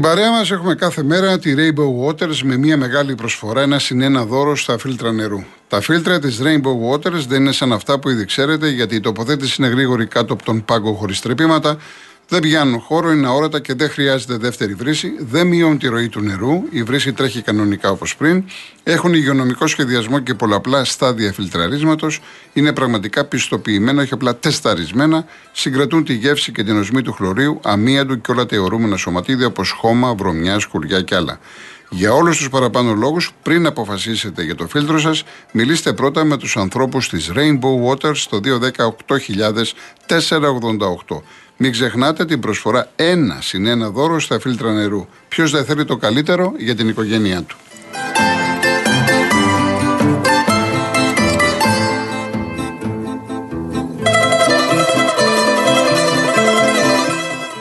Στην παρέα μας έχουμε κάθε μέρα τη Rainbow Waters με μια μεγάλη προσφορά, ένα συνένα δώρο στα φίλτρα νερού. Τα φίλτρα της Rainbow Waters δεν είναι σαν αυτά που ήδη ξέρετε, γιατί η τοποθέτηση είναι γρήγορη κάτω από τον πάγκο χωρίς τρεπήματα, δεν πιάνουν χώρο, είναι αόρατα και δεν χρειάζεται δεύτερη βρύση. Δεν μειώνουν τη ροή του νερού. Η βρύση τρέχει κανονικά όπως πριν. Έχουν υγειονομικό σχεδιασμό και πολλαπλά στάδια φιλτραρίσματος. Είναι πραγματικά πιστοποιημένα, όχι απλά τεσταρισμένα. Συγκρατούν τη γεύση και την οσμή του χλωρίου, αμύαντου και όλα τα αιωρούμενα σωματίδια όπως χώμα, βρωμιά, σκουριά και άλλα. Για όλους τους παραπάνω λόγους, πριν αποφασίσετε για το φίλτρο σας, μιλήστε πρώτα με τους ανθρώπους της Rainbow Waters στο 218.488. Μην ξεχνάτε την προσφορά ένα συν ένα δώρο στα φίλτρα νερού. Ποιος δεν θέλει το καλύτερο για την οικογένειά του.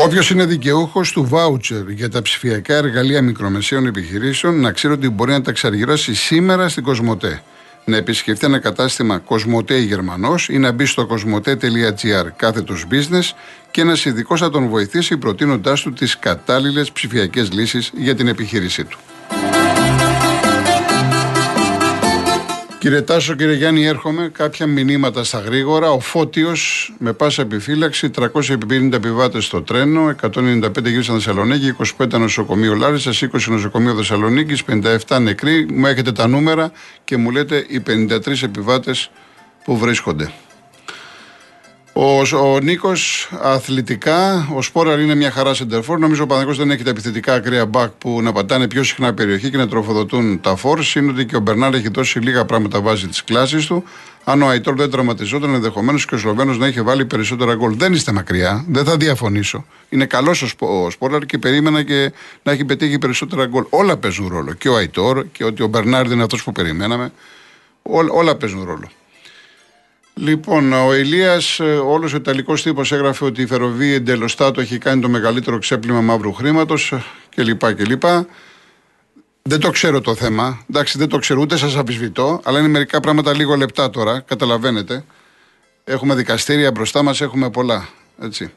Όποιο είναι δικαιούχος του βάουτσερ για τα ψηφιακά εργαλεία μικρομεσαίων επιχειρήσεων, να ξέρει ότι μπορεί να τα εξαργυρώσει σήμερα στην Κοσμοτέ να επισκεφτεί ένα κατάστημα Κοσμοτέ Γερμανός ή να μπει στο κοσμοτέ.gr κάθετος business και ένας ειδικός θα τον βοηθήσει προτείνοντάς του τις κατάλληλες ψηφιακές λύσεις για την επιχείρησή του. Κύριε Τάσο, κύριε Γιάννη, έρχομαι. Κάποια μηνύματα στα γρήγορα. Ο Φώτιος με πάσα επιφύλαξη, 350 επιβάτες στο τρένο, 195 γύρισαν Θεσσαλονίκη, 25 νοσοκομείο Λάρισας, 20 νοσοκομείο Θεσσαλονίκης, 57 νεκροί. Μου έχετε τα νούμερα και μου λέτε οι 53 επιβάτες που βρίσκονται. Ο, ο Νίκος αθλητικά, ο Σπόραρ είναι μια χαρά σεντερφόρ. Νομίζω ο Παναγό δεν έχει τα επιθετικά ακραία μπακ που να πατάνε πιο συχνά περιοχή και να τροφοδοτούν τα φόρ. Είναι ότι και ο Μπερνάρ έχει δώσει λίγα πράγματα βάσει τη κλάση του. Αν ο Αϊτόρ δεν τραυματιζόταν, ενδεχομένως και ο Σλοβαίνος να είχε βάλει περισσότερα γκολ. Δεν είστε μακριά, δεν θα διαφωνήσω. Είναι καλός ο Σπόραρ και περίμενα και να έχει πετύχει περισσότερα γκολ. Όλα παίζουν ρόλο. Και ο Αϊτόρ και ότι ο Μπερνάρ είναι αυτός που περιμέναμε. όλα παίζουν ρόλο. Λοιπόν, ο Ηλίας, ε, όλος ο Ιταλικός τύπος έγραφε ότι η Φεροβή εντελωστάτο έχει κάνει το μεγαλύτερο ξέπλυμα μαύρου χρήματος κλπ. κλπ. Δεν το ξέρω το θέμα. Εντάξει, δεν το ξέρω ούτε σας αμφισβητώ, αλλά είναι μερικά πράγματα λίγο λεπτά τώρα. Καταλαβαίνετε. Έχουμε δικαστήρια μπροστά μας, έχουμε πολλά. Έτσι.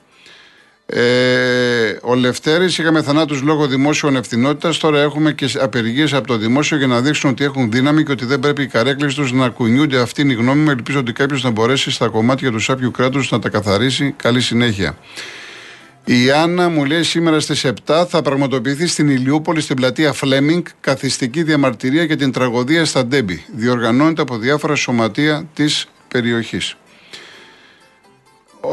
Ε, ο Λευτέρης είχαμε θανάτους λόγω δημόσιων ευθυνότητας. Τώρα έχουμε και απεργίες από το δημόσιο για να δείξουν ότι έχουν δύναμη και ότι δεν πρέπει οι καρέκλες τους να κουνιούνται. Αυτή είναι η γνώμη μου. Ελπίζω ότι κάποιος να μπορέσει στα κομμάτια του σάπιου κράτους να τα καθαρίσει. Καλή συνέχεια. Η Άννα μου λέει σήμερα στις 7 θα πραγματοποιηθεί στην Ηλιούπολη στην πλατεία Φλέμινγκ καθιστική διαμαρτυρία για την τραγωδία στα Ντέμπι. Διοργανώνεται από διάφορα σωματεία της περιοχής.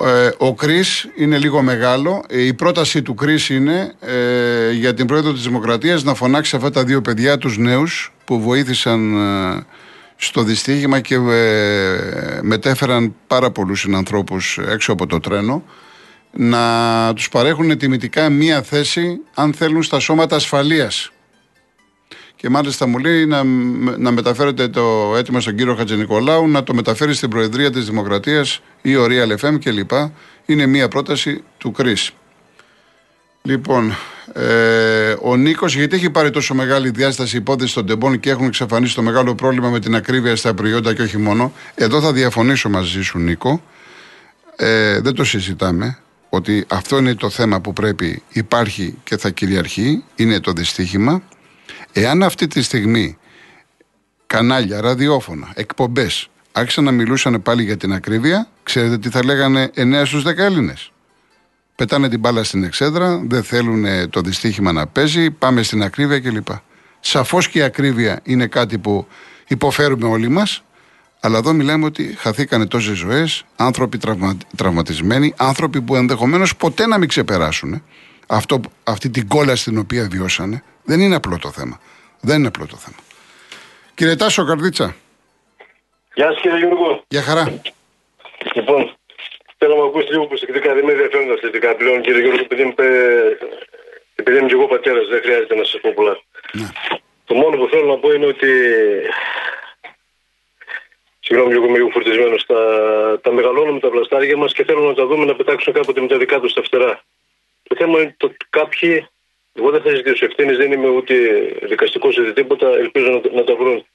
Ε, ο Κρίς είναι λίγο μεγάλο. Ε, η πρόταση του Κρίς είναι ε, για την πρόεδρο της Δημοκρατίας να φωνάξει αυτά τα δύο παιδιά, τους νέους, που βοήθησαν στο δυστύχημα και μετέφεραν πάρα πολλούς συνανθρώπους έξω από το τρένο, να τους παρέχουν τιμητικά μία θέση, αν θέλουν, στα σώματα ασφαλείας και μάλιστα μου λέει να, να μεταφέρετε το έτοιμο στον κύριο Χατζηνικολάου, να το μεταφέρει στην Προεδρία της Δημοκρατίας ή ο Real FM κλπ. Είναι μία πρόταση του ΚΡΙΣ. Λοιπόν, ε, ο Νίκος, γιατί έχει πάρει τόσο μεγάλη διάσταση υπόθεση των τεμπών και έχουν εξαφανίσει το μεγάλο πρόβλημα με την ακρίβεια στα προϊόντα και όχι μόνο. Εδώ θα διαφωνήσω μαζί σου, Νίκο. Ε, δεν το συζητάμε. Ότι αυτό είναι το θέμα που πρέπει υπάρχει και θα κυριαρχεί. Είναι το δυστύχημα. Εάν αυτή τη στιγμή κανάλια, ραδιόφωνα, εκπομπές άρχισαν να μιλούσαν πάλι για την ακρίβεια, ξέρετε τι θα λέγανε 9 στους 10 Έλληνες. Πετάνε την μπάλα στην εξέδρα, δεν θέλουν το δυστύχημα να παίζει, πάμε στην ακρίβεια κλπ. Σαφώς και η ακρίβεια είναι κάτι που υποφέρουμε όλοι μας, αλλά εδώ μιλάμε ότι χαθήκανε τόσες ζωές, άνθρωποι τραυμα, τραυματισμένοι, άνθρωποι που ενδεχομένως ποτέ να μην ξεπεράσουν αυτό, αυτή την κόλλα στην οποία βιώσανε. Δεν είναι απλό το θέμα. Δεν είναι απλό το θέμα. Κύριε Τάσο, Καρδίτσα. Γεια σας κύριε Γιώργο. Γεια χαρά. Λοιπόν, θέλω να μου ακούσει λίγο προσεκτικά. Δεν με ενδιαφέρουν τα θετικά πλέον κύριε Γιώργο, επειδή είμαι, επειδή είμαι και εγώ πατέρας, δεν χρειάζεται να σας πω πολλά. Ναι. Το μόνο που θέλω να πω είναι ότι. Συγγνώμη, εγώ είμαι λίγο φορτισμένος. Τα, τα μεγαλώνουμε τα βλαστάρια μας και θέλω να τα δούμε να πετάξουν κάποτε με τα δικά τους τα φτερά. Το θέμα είναι ότι κάποιοι εγώ δεν θα ζητήσω ευθύνης, δεν είμαι ούτε δικαστικός ούτε τίποτα. Ελπίζω να, να τα βρουν.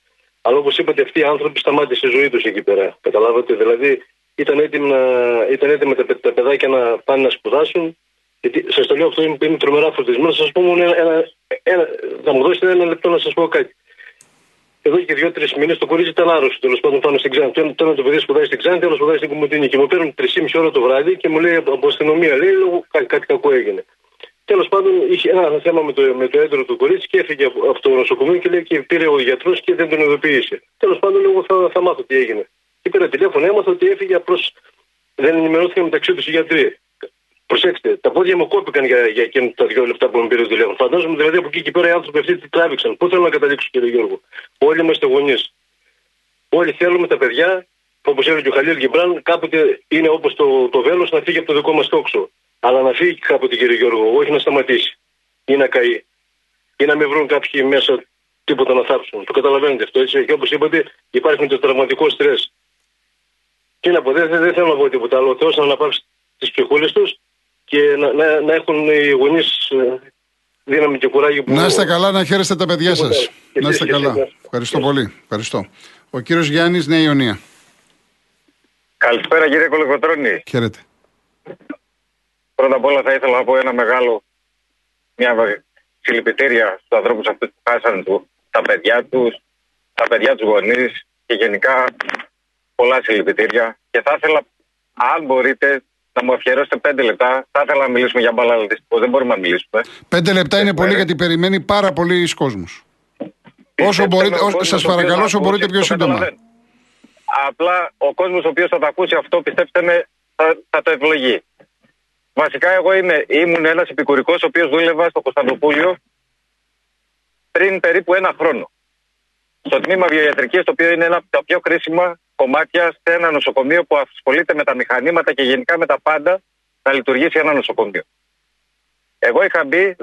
Αλλά όπως είπατε, αυτοί οι άνθρωποι σταμάτησε η ζωή τους εκεί πέρα. Καταλάβατε. Δηλαδή ήταν έτοιμοι, να, ήταν έτοιμα τα, τα παιδάκια να πάνε να σπουδάσουν Γιατί σας το λέω αυτό, είμαι, είμαι τρομερά φορτισμένο. Σας πω μόνο ένα, ένα, ένα, θα μου δώσετε ένα λεπτό να σας πω κάτι. Εδώ και δύο-τρεις μήνες το κορίτσι ήταν άρρωστο τέλος πάντων πάνω στην Ξάνθη. Τώρα το, το παιδί σπουδάει στην Ξάνθη, άλλο σπουδάει στην Κομωτινή. Και μου παίρνουν 3,5 ώρα το βράδυ και μου λέει από αστυνομία, λέει λόγω κάτι, κάτι κακό έγινε. Τέλος πάντων, είχε ένα θέμα με το, με το έντρο του κορίτσι και έφυγε από, από το νοσοκομείο και λέει και πήρε ο γιατρός και δεν τον ειδοποίησε. Τέλος πάντων, εγώ θα, θα μάθω τι έγινε. Και πήρα τηλέφωνο, έμαθα ότι έφυγε απλώς. Δεν ενημερώθηκαν μεταξύ τους οι γιατροί. Προσέξτε, τα πόδια μου κόπηκαν για, για εκείνα τα δύο λεπτά που με πήρε το τηλέφωνο. Φαντάζομαι δηλαδή από εκεί και πέρα οι άνθρωποι αυτοί τι τράβηξαν. Πού θέλω να καταλήξω, κύριε Γιώργο; Όλοι είμαστε γονείς. Όλοι θέλουμε τα παιδιά, όπως έλεγε ο Χαλίλ Γκυμπράν, κάποτε είναι όπως το, το βέλος να φύγει από το δικό μας τόξο. Αλλά να φύγει κάποτε, κύριε Γιώργο, όχι να σταματήσει ή να καεί. Ή να με βρουν κάποιοι μέσα τίποτα να θάψουν. Το καταλαβαίνετε αυτό έτσι. Και όπως είπατε, υπάρχει το τραυματικό στρες. Τι να πω, δεν, δεν θέλω να πω τίποτα άλλο. Ο Θεός να αναπαύσει τις ψυχούλες τους και να, να, να έχουν οι γονείς ε, δύναμη και κουράγιο που. Να είστε καλά, να χαίρεστε τα παιδιά σας. Να είστε καλά. Ευχαριστώ πολύ. Ευχαριστώ. Ο κύριος Γιάννης, Νέα Ιωνία. Καλησπέρα κύριε Κολοκοτρόνη. Χαίρετε. Πρώτα απ' όλα θα ήθελα να πω ένα μεγάλο, μια συλληπιτήρια στους ανθρώπους αυτούς που χάσαν του, τα παιδιά τους, τα παιδιά τους γονείς και γενικά πολλά συλληπιτήρια και θα ήθελα αν μπορείτε να μου αφιερώσετε πέντε λεπτά. Θα ήθελα να μιλήσουμε για μπάλα, αλλά δυστυχώ δεν μπορούμε να μιλήσουμε. Πέντε λεπτά είναι πολύ γιατί περιμένει πάρα πολλοί κόσμος. Όσο μπορείτε, σας παρακαλώ, όσο μπορείτε πιο σύντομα. Απλά ο κόσμος ο οποίος θα το ακούσει αυτό, πιστέψτε με, θα, θα το ευλογεί. Βασικά, εγώ είμαι, ήμουν ένας επικουρικός ο οποίος δούλευα στο Κωνσταντοπούλιο πριν περίπου ένα χρόνο. Στο τμήμα βιοιατρικής, το οποίο είναι ένα από τα πιο κρίσιμα κομμάτια σε ένα νοσοκομείο που ασχολείται με τα μηχανήματα και γενικά με τα πάντα να λειτουργήσει ένα νοσοκομείο. Εγώ είχα μπει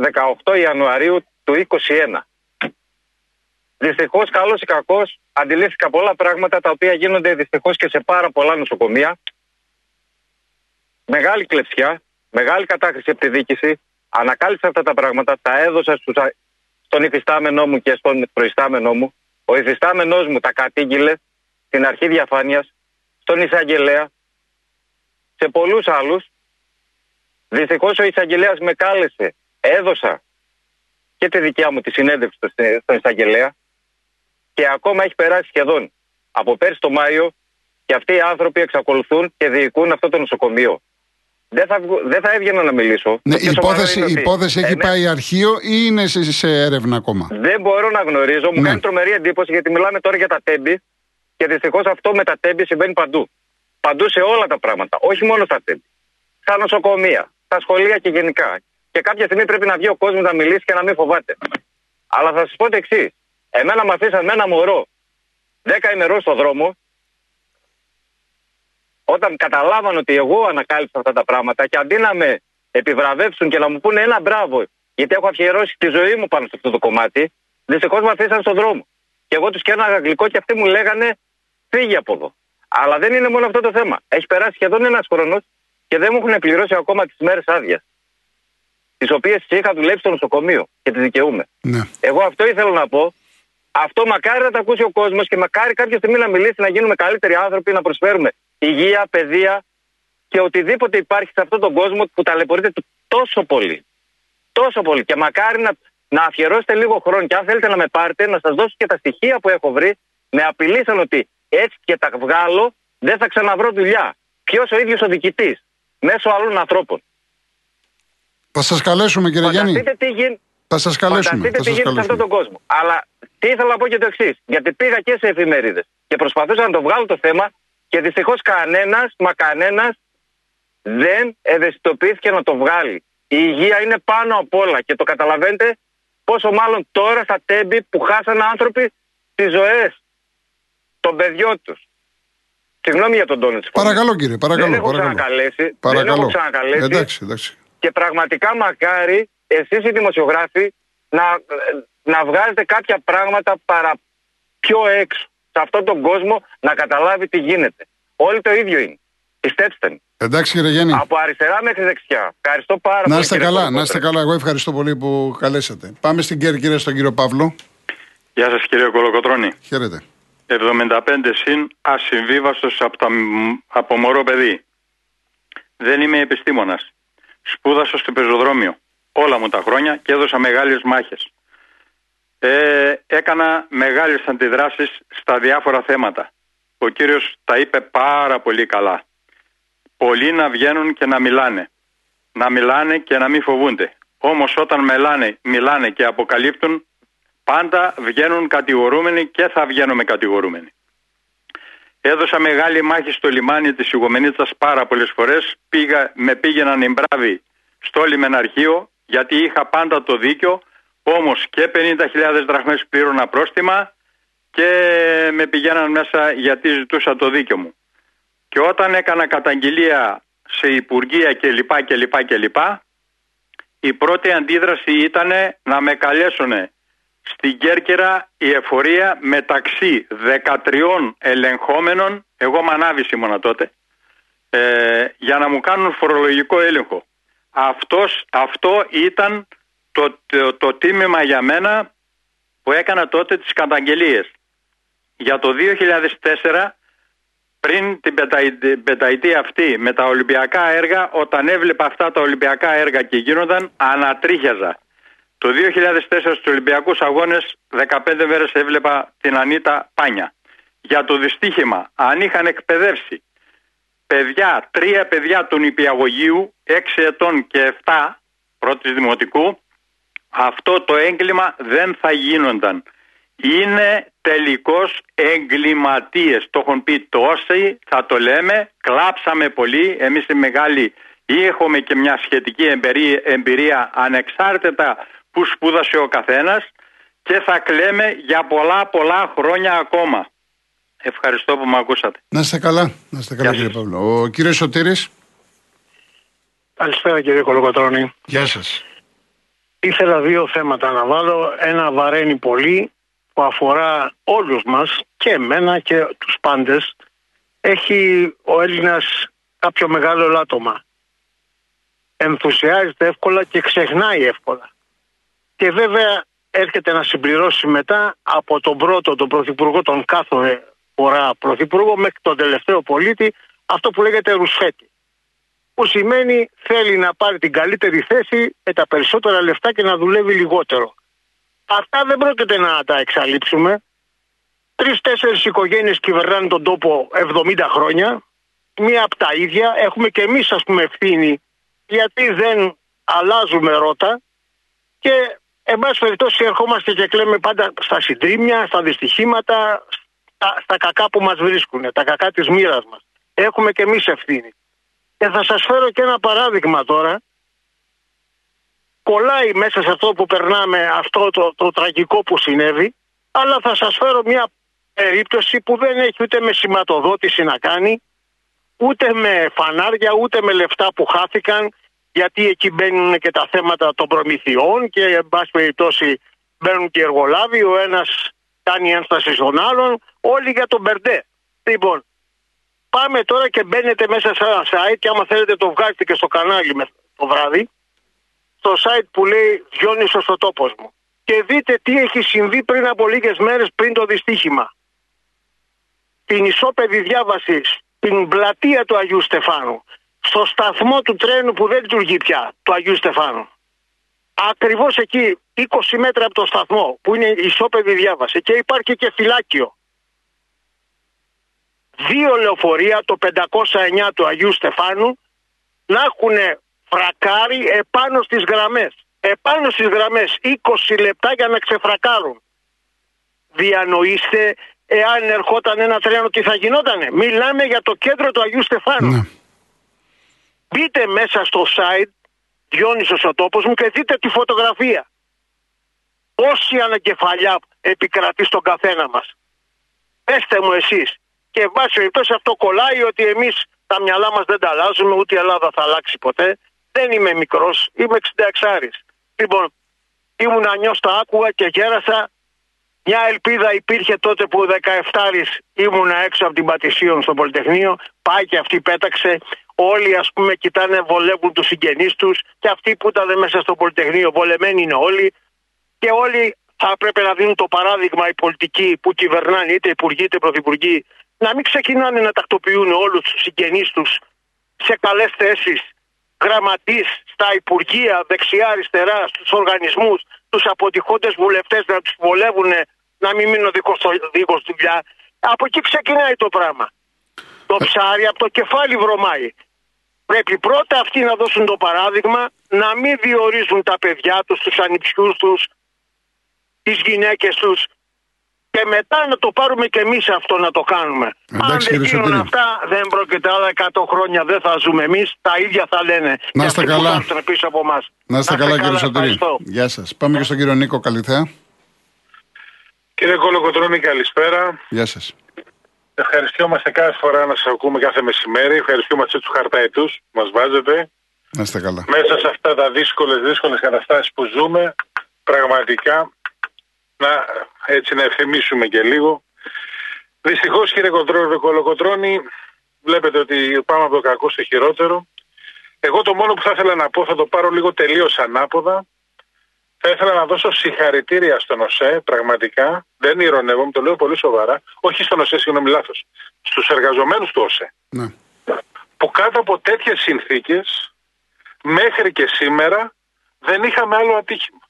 18 Ιανουαρίου του 2021. Δυστυχώς, καλός ή κακός, αντιλήφθηκα πολλά πράγματα τα οποία γίνονται δυστυχώς και σε πάρα πολλά νοσοκομεία. Μεγάλη κλεψιά, μεγάλη κατάχρηση από τη δίκηση. Ανακάλυψα αυτά τα πράγματα, τα έδωσα στους, στον υφιστάμενό μου και στον προϊστάμενό μου. Ο υφιστάμενός μου τα κατήγγειλε στην αρχή διαφάνειας, στον εισαγγελέα, σε πολλούς άλλους. Δυστυχώς ο εισαγγελέας με κάλεσε, έδωσα και τη δικιά μου τη συνέντευξη στον εισαγγελέα και ακόμα έχει περάσει σχεδόν από πέρσι το Μάιο και αυτοί οι άνθρωποι εξακολουθούν και διοικούν αυτό το νοσοκομείο. Δεν θα, δεν θα έβγαινα να μιλήσω. Ναι, η υπόθεση, η υπόθεση έχει πάει αρχείο ή είναι σε, σε έρευνα ακόμα; Δεν μπορώ να γνωρίζω. Μου ναι. κάνει τρομερή εντύπωση γιατί μιλάμε τώρα για τα τέμπη και δυστυχώς αυτό με τα τέμπη συμβαίνει παντού. Παντού σε όλα τα πράγματα. Όχι μόνο στα τέμπη. Στα νοσοκομεία, στα σχολεία και γενικά. Και κάποια στιγμή πρέπει να βγει ο κόσμος να μιλήσει και να μην φοβάται. Αλλά θα σας πω το εξής. Εμένα με αφήσαν με ένα μωρό 10 ημερών στο δρόμο. Όταν καταλάβαν ότι εγώ ανακάλυψα αυτά τα πράγματα και αντί να με επιβραβεύσουν και να μου πούνε ένα μπράβο, γιατί έχω αφιερώσει τη ζωή μου πάνω σε αυτό το κομμάτι, δυστυχώς με αφήσαν στον δρόμο. Και εγώ τους κέρναγα αγγλικό και αυτοί μου λέγανε φύγει από εδώ. Αλλά δεν είναι μόνο αυτό το θέμα. Έχει περάσει σχεδόν ένας χρόνος και δεν μου έχουν πληρώσει ακόμα τις μέρες άδειας. Τις οποίες είχα δουλέψει στο νοσοκομείο και τις δικαιούμαι. Ναι. Εγώ αυτό ήθελα να πω. Αυτό μακάρι να το ακούσει ο κόσμος και μακάρι κάποια στιγμή να μιλήσει να γίνουμε καλύτεροι άνθρωποι, να προσφέρουμε υγεία, παιδεία και οτιδήποτε υπάρχει σε αυτόν τον κόσμο που ταλαιπωρείται τόσο πολύ. Τόσο πολύ. Και μακάρι να, να αφιερώσετε λίγο χρόνο και αν θέλετε να με πάρετε, να σας δώσω και τα στοιχεία που έχω βρει. Με απειλήσαν ότι έτσι και τα βγάλω, δεν θα ξαναβρω δουλειά. Ποιος ο ίδιος ο διοικητής, μέσω άλλων ανθρώπων. Θα σας καλέσουμε, κύριε Γιάννη. Τι γι... Θα σας καλέσουμε. Φανταστείτε τι γίνεται σε αυτόν τον κόσμο. Αλλά τι ήθελα να πω και το εξής. Γιατί πήγα και σε εφημερίδες και προσπαθούσα να το βγάλω το θέμα και δυστυχώς κανένας, μα κανένας δεν ευαισθητοποιήθηκε να το βγάλει. Η υγεία είναι πάνω απ' όλα και το καταλαβαίνετε πόσο μάλλον τώρα στα τέμπη που χάσαν άνθρωποι τις ζωές των παιδιών τους. Συγγνώμη για τον τόνο της Παρακαλώ κύριε, παρακαλώ. Δεν έχω παρακαλώ. ξανακαλέσει. Παρακαλώ. Δεν έχω ξανακαλέσει. Εντάξει, εντάξει. Και πραγματικά μακάρι εσείς οι δημοσιογράφοι να, να βγάζετε κάποια πράγματα παρα πιο έξω. Σε αυτόν τον κόσμο να καταλάβει τι γίνεται. Όλοι το ίδιο είναι. Πιστέψτε με. Εντάξει κύριε Γιάννη. Από αριστερά μέχρι δεξιά. Ευχαριστώ πάρα πολύ. Να είστε καλά, να είστε καλά. Εγώ ευχαριστώ πολύ που καλέσατε. Πάμε στην Κέρκυρα στον κύριο Παύλο. Γεια σας κύριε Κολοκοτρώνη. Χαίρετε. 75 συν ασυμβίβαστος από, τα, από μωρό παιδί. Δεν είμαι επιστήμονας. Σπούδασα στο πεζοδρόμιο όλα μου τα χρόνια και έδωσα μεγάλες μάχες. Ε, έκανα μεγάλες αντιδράσεις στα διάφορα θέματα. Ο κύριος τα είπε πάρα πολύ καλά. Πολλοί να βγαίνουν και να μιλάνε. Να μιλάνε και να μην φοβούνται. Όμως όταν μιλάνε, μιλάνε και αποκαλύπτουν πάντα βγαίνουν κατηγορούμενοι και θα βγαίνουμε κατηγορούμενοι. Έδωσα μεγάλη μάχη στο λιμάνι της Ιγομενίτσας πάρα πολλές φορές. Πήγα, με πήγαιναν εμπράβοι στο λιμεναρχείο γιατί είχα πάντα το δίκιο. Όμως και 50.000 δραχμές πλήρωνα πρόστιμα και με πηγαίναν μέσα γιατί ζητούσα το δίκιο μου. Και όταν έκανα καταγγελία σε υπουργεία κλπ. κλπ, κλπ η πρώτη αντίδραση ήταν να με καλέσουν στην Κέρκυρα η εφορία μεταξύ 13 ελεγχόμενων, εγώ μανάβης ήμουνα τότε, ε, για να μου κάνουν φορολογικό έλεγχο. Αυτός, αυτό ήταν το, το, το τίμημα για μένα που έκανα τότε τις καταγγελίες. Για το 2004 πριν την πενταετία αυτή με τα Ολυμπιακά έργα, όταν έβλεπα αυτά τα Ολυμπιακά έργα και γίνονταν, ανατρίχιαζα. Το 2004 στους Ολυμπιακούς Αγώνες 15 μέρες έβλεπα την Ανίτα Πάνια. Για το δυστύχημα, αν είχαν εκπαιδεύσει παιδιά, τρία παιδιά του νηπιαγωγείου, 6 ετών και 7 πρώτης δημοτικού, αυτό το έγκλημα δεν θα γίνονταν. Είναι τελικώς εγκληματίες. Το έχουν πει τόσοι, θα το λέμε, κλάψαμε πολύ, εμείς οι μεγάλοι έχουμε και μια σχετική εμπειρία, εμπειρία ανεξάρτητα που σπούδασε ο καθένας και θα κλαίμε για πολλά πολλά χρόνια ακόμα. Ευχαριστώ που με ακούσατε. Να είστε καλά, να είστε καλά κύριε Παύλο. Ο κύριος Σωτήρης. Καλησπέρα κύριε Κολοκοτρώνη. Γεια σας. Ήθελα δύο θέματα να βάλω. Ένα βαραίνει πολύ που αφορά όλους μας και εμένα και τους πάντες. Έχει ο Έλληνας κάποιο μεγάλο λάτωμα. Ενθουσιάζεται εύκολα και ξεχνάει εύκολα. Και βέβαια έρχεται να συμπληρώσει μετά από τον πρώτο, τον πρωθυπουργό, τον κάθε φορά πρωθυπουργό μέχρι τον τελευταίο πολίτη αυτό που λέγεται ρουσφέτη. Που σημαίνει θέλει να πάρει την καλύτερη θέση με τα περισσότερα λεφτά και να δουλεύει λιγότερο. Αυτά δεν πρόκειται να τα εξαλείψουμε. Τρει-τέσσερι οικογένειες κυβερνάνε τον τόπο 70 χρόνια. Μία από τα ίδια. Έχουμε και εμείς, ας πούμε, ευθύνη γιατί δεν αλλάζουμε ρότα. Και Εν πάση περιπτώσει, ερχόμαστε και κλαίμε πάντα στα συντρίμια, στα δυστυχήματα, στα, στα κακά που μας βρίσκουν, τα κακά της μοίρας μας. Έχουμε και εμείς ευθύνη. Και θα σας φέρω και ένα παράδειγμα τώρα. Κολλάει μέσα σε αυτό που περνάμε αυτό το, το τραγικό που συνέβη, αλλά θα σας φέρω μια περίπτωση που δεν έχει ούτε με σηματοδότηση να κάνει, ούτε με φανάρια, ούτε με λεφτά που χάθηκαν, γιατί εκεί μπαίνουν και τα θέματα των προμηθειών και εν πάση περιπτώσει μπαίνουν και εργολάβοι, ο ένας κάνει ένσταση στον άλλον, όλοι για τον Μπερντέ. Λοιπόν, πάμε τώρα και μπαίνετε μέσα σε ένα site και άμα θέλετε το βγάζετε και στο κανάλι με το βράδυ, στο site που λέει Διόνυσος ο τόπος μου. Και δείτε τι έχει συμβεί πριν από λίγες μέρες πριν το δυστύχημα. Την ισόπεδη διάβαση, την πλατεία του Αγίου Στεφάνου, στο σταθμό του τρένου που δεν λειτουργεί πια, του Αγίου Στεφάνου. Ακριβώς εκεί, 20 μέτρα από το σταθμό, που είναι η ισόπεδη διάβαση, και υπάρχει και φυλάκιο. Δύο λεωφορεία, το 509 του Αγίου Στεφάνου, να έχουν φρακάρει επάνω στις γραμμές. Επάνω στις γραμμές, 20 λεπτά για να ξεφρακάρουν. Διανοήστε εάν ερχόταν ένα τρένο τι θα γινότανε. Μιλάμε για το κέντρο του Αγίου Στεφάνου. Ναι. Μπείτε μέσα στο site Διόνυσος ο τόπος μου και δείτε τη φωτογραφία. Πόση ανακεφαλιά επικρατεί στον καθένα μας. Πέστε μου εσείς. Και βάσει περιπτώσει αυτό κολλάει ότι εμείς τα μυαλά μας δεν τα αλλάζουμε, ούτε η Ελλάδα θα αλλάξει ποτέ. Δεν είμαι μικρός, είμαι 66 Λοιπόν, ήμουν τα άκουγα και γέρασα. Μια ελπίδα υπήρχε τότε που 17 ήμουν έξω από την Πατησίων στο Πολυτεχνείο. Πάει και αυτή πέταξε όλοι ας πούμε κοιτάνε, βολεύουν τους συγγενείς τους και αυτοί που ήταν μέσα στο Πολυτεχνείο βολεμένοι είναι όλοι και όλοι θα έπρεπε να δίνουν το παράδειγμα οι πολιτικοί που κυβερνάνε είτε υπουργοί είτε πρωθυπουργοί να μην ξεκινάνε να τακτοποιούν όλους τους συγγενείς τους σε καλές θέσεις γραμματείς στα υπουργεία δεξιά-αριστερά, στους οργανισμούς, τους αποτυχώντες βουλευτές να τους βολεύουν να μην μείνουν δικό στο δίκο δουλειά. Από εκεί ξεκινάει το πράγμα. Το ψάρι από το κεφάλι βρωμάει. Πρέπει πρώτα αυτοί να δώσουν το παράδειγμα να μην διορίζουν τα παιδιά τους, τους ανιψιούς τους, τις γυναίκες τους και μετά να το πάρουμε και εμείς αυτό να το κάνουμε. Εντάξει, Αν κύριε δεν γίνουν Σωτήρη. αυτά δεν πρόκειται άλλα 100 χρόνια δεν θα ζούμε εμείς, τα ίδια θα λένε. Να Και είστε αυτοί που καλά. θα έρθουν πίσω από εμάς. Να είστε καλά, κύριε Σωτήρη. ευχαριστώ. Γεια σας. Πάμε και στον κύριο Νίκο Καλυθέα. Κύριε Κολοκοτρώνη, καλησπέρα. Γεια σας. Ευχαριστιόμαστε κάθε φορά να σας ακούμε κάθε μεσημέρι. Ευχαριστούμε τους χαρταετούς που μας βάζετε. Να είστε καλά. Μέσα σε αυτά τα δύσκολες, δύσκολες καταστάσεις που ζούμε, πραγματικά να, έτσι να ευθυμίσουμε και λίγο. Δυστυχώς, κύριε Κοντρό- Κολοκοτρώνη, βλέπετε ότι πάμε από το κακό στο χειρότερο. Εγώ το μόνο που θα ήθελα να πω, θα το πάρω λίγο τελείως ανάποδα. Θα ήθελα να δώσω συγχαρητήρια στον ΟΣΕ, πραγματικά. Δεν ηρωνεύομαι, το λέω πολύ σοβαρά. Όχι στον ΟΣΕ, συγγνώμη, λάθος. Στους εργαζομένους του ΟΣΕ. Ναι. Που κάτω από τέτοιες συνθήκες, μέχρι και σήμερα, δεν είχαμε άλλο ατύχημα.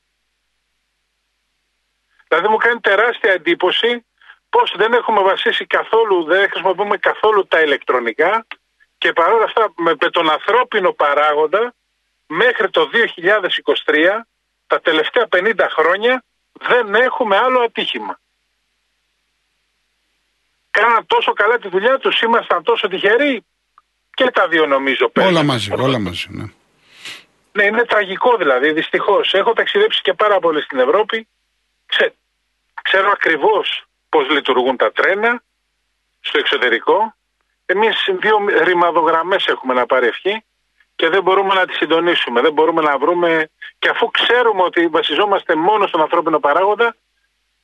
Δηλαδή μου κάνει τεράστια εντύπωση πως δεν έχουμε βασίσει καθόλου, δεν χρησιμοποιούμε καθόλου τα ηλεκτρονικά και παρόλα αυτά με, με τον ανθρώπινο παράγοντα μέχρι το 2023, τα τελευταία 50 χρόνια, δεν έχουμε άλλο ατύχημα. Κάναν τόσο καλά τη δουλειά τους, ήμασταν τόσο τυχεροί και τα δύο νομίζω Όλα παίζουν. μαζί, όλα μαζί. Ναι. Ναι, είναι τραγικό δηλαδή, δυστυχώς. Έχω ταξιδέψει και πάρα πολύ στην Ευρώπη. Ξέ, ξέρω ακριβώς πώς λειτουργούν τα τρένα στο εξωτερικό. Εμείς δύο ρημαδογραμμές έχουμε να πάρει ευχή και δεν μπορούμε να τις συντονίσουμε. Δεν μπορούμε να βρούμε. Και αφού ξέρουμε ότι βασιζόμαστε μόνο στον ανθρώπινο παράγοντα,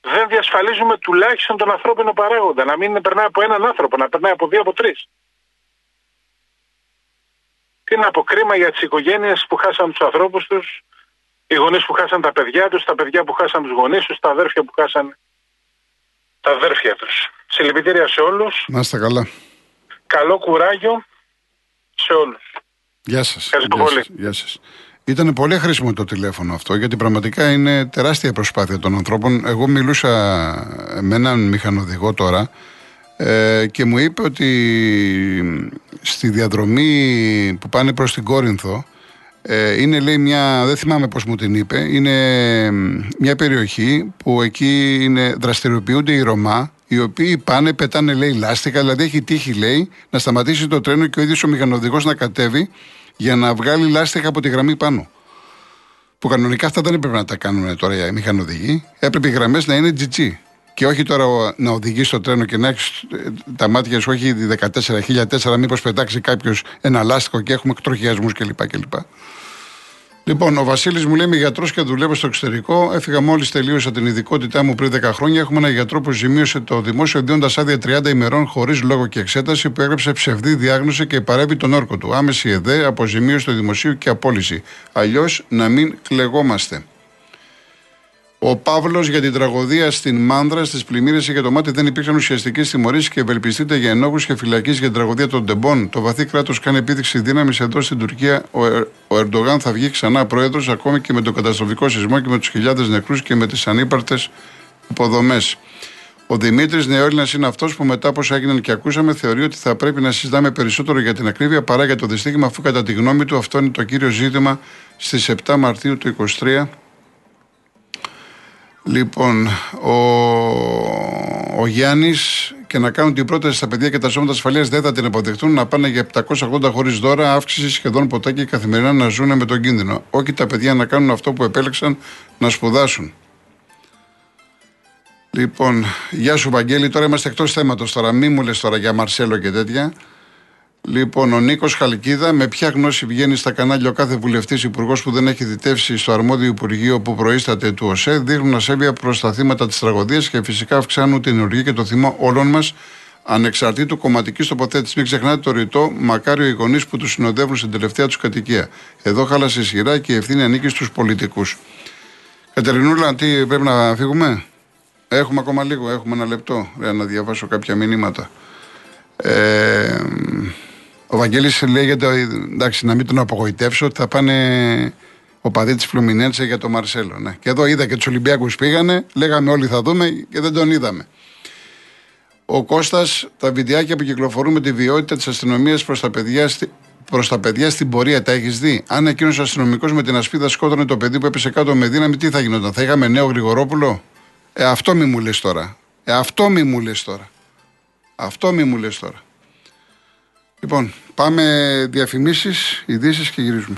δεν διασφαλίζουμε τουλάχιστον τον ανθρώπινο παράγοντα. Να μην περνάει από έναν άνθρωπο, να περνάει από δύο, από τρεις. Τι να πω, κρίμα για τις οικογένειες που χάσαν τους ανθρώπους τους, οι γονείς που χάσαν τα παιδιά τους, τα παιδιά που χάσαν τους γονείς τους, τα αδέρφια που χάσαν τα αδέρφια τους. Συλληπιτήρια σε όλους. Να είστε καλά. Καλό κουράγιο σε όλους. Γεια σας. Ευχαριστώ Γεια πολύ. σας. Γεια σας. Ήταν πολύ χρήσιμο το τηλέφωνο αυτό γιατί πραγματικά είναι τεράστια προσπάθεια των ανθρώπων. Εγώ μιλούσα με έναν μηχανοδηγό τώρα ε, και μου είπε ότι στη διαδρομή που πάνε προς την Κόρινθο ε, είναι λέει μια, δεν θυμάμαι πώς μου την είπε, είναι μια περιοχή που εκεί είναι, δραστηριοποιούνται οι Ρωμά οι οποίοι πάνε, πετάνε λέει λάστιχα, δηλαδή έχει τύχει λέει να σταματήσει το τρένο και ο ίδιος ο μηχανοδηγός να κατέβει για να βγάλει λάστιχα από τη γραμμή πάνω. Που κανονικά αυτά δεν έπρεπε να τα κάνουν τώρα οι μηχανοδηγοί. Έπρεπε οι γραμμές να είναι GG. Και όχι τώρα ο- να οδηγείς στο τρένο και να έχεις τα μάτια σου, όχι 14.004, μήπως πετάξει κάποιος ένα λάστιχο και έχουμε εκτροχιασμού κλπ. κλπ. Λοιπόν, ο Βασίλης μου λέει: Είμαι γιατρός και δουλεύω στο εξωτερικό. Έφυγα μόλις τελείωσα την ειδικότητά μου πριν 10 χρόνια. Έχουμε ένα γιατρό που ζημίωσε το δημόσιο δίνοντας άδεια 30 ημερών χωρίς λόγο και εξέταση που έγραψε ψευδή διάγνωση και παρέμβει τον όρκο του. Άμεση ΕΔΕ, αποζημίωση του δημοσίου και απόλυση. Αλλιώς να μην κλεγόμαστε. Ο Παύλος για την τραγωδία στην Μάνδρα στις πλημμύρες για το μάτι δεν υπήρξαν ουσιαστικέ τιμωρήσει και ευελπιστείτε για ενόχους και φυλακή για την τραγωδία των Ντεμπών. Το βαθύ κράτος κάνει επίδειξη δύναμης εδώ στην Τουρκία. Ο, Ερ, ο Ερντογάν θα βγει ξανά πρόεδρος ακόμη και με τον καταστροφικό σεισμό και με τους χιλιάδες νεκρούς και με τις ανύπαρτες υποδομές. Ο Δημήτρης Νεόλληνα είναι αυτός που μετά από όσα έγιναν και ακούσαμε θεωρεί ότι θα πρέπει να συζητάμε περισσότερο για την ακρίβεια παρά για το δυστύχημα, αφού κατά τη γνώμη του αυτό είναι το κύριο ζήτημα στις 7 Μαρτίου του 2023 Λοιπόν, ο, ο Γιάννης και να κάνουν την πρόταση στα παιδιά και τα σώματα ασφαλείας δεν θα την αποδεχτούν να πάνε για 780 χωρίς δώρα, αύξηση σχεδόν ποτέ και καθημερινά να ζουν με τον κίνδυνο. Όχι τα παιδιά να κάνουν αυτό που επέλεξαν να σπουδάσουν. Λοιπόν, γεια σου Βαγγέλη, τώρα είμαστε εκτός θέματος τώρα. Μη μου λες τώρα για Μαρσέλο και τέτοια. Λοιπόν, ο Νίκος Χαλκίδα, με ποια γνώση βγαίνει στα κανάλια ο κάθε βουλευτής υπουργός που δεν έχει διτεύσει στο αρμόδιο Υπουργείο που προείσταται του ΟΣΕ, δείχνουν ασέβεια προς τα θύματα της τραγωδίας και φυσικά αυξάνουν την οργή και το θυμό όλων μας, ανεξαρτήτου κομματικής τοποθέτησης. Μην ξεχνάτε το ρητό, μακάριο οι γονείς που τους συνοδεύουν στην τελευταία τους κατοικία. Εδώ χάλασε ισχυρά και η ευθύνη ανήκει στους πολιτικούς. Κατερινούλα, τι πρέπει να φύγουμε; Έχουμε ακόμα λίγο, έχουμε ένα λεπτό για να διαβάσω κάποια μηνύματα. Ε, Ο Βαγγέλης λέγεται, εντάξει, να μην τον απογοητεύσω, ότι θα πάνε ο παδί της Φλουμινέντσε για τον Μαρσέλο. Ναι. Και εδώ είδα και τους Ολυμπιακούς πήγανε, λέγαμε όλοι θα δούμε και δεν τον είδαμε. Ο Κώστας, τα βιντεάκια που κυκλοφορούν με τη βιότητα της αστυνομίας προς τα παιδιά προς τα παιδιά στην πορεία, τα έχεις δει; Αν εκείνος ο αστυνομικός με την ασπίδα σκότωνε το παιδί που έπεσε κάτω με δύναμη, τι θα γινόταν, θα είχαμε νέο Γρηγορόπουλο; Ε, αυτό μη μου λες τώρα. Ε, αυτό μη μου λες τώρα. Αυτό μη μου λες τώρα. Λοιπόν, πάμε διαφημίσεις, ειδήσεις και γυρίζουμε.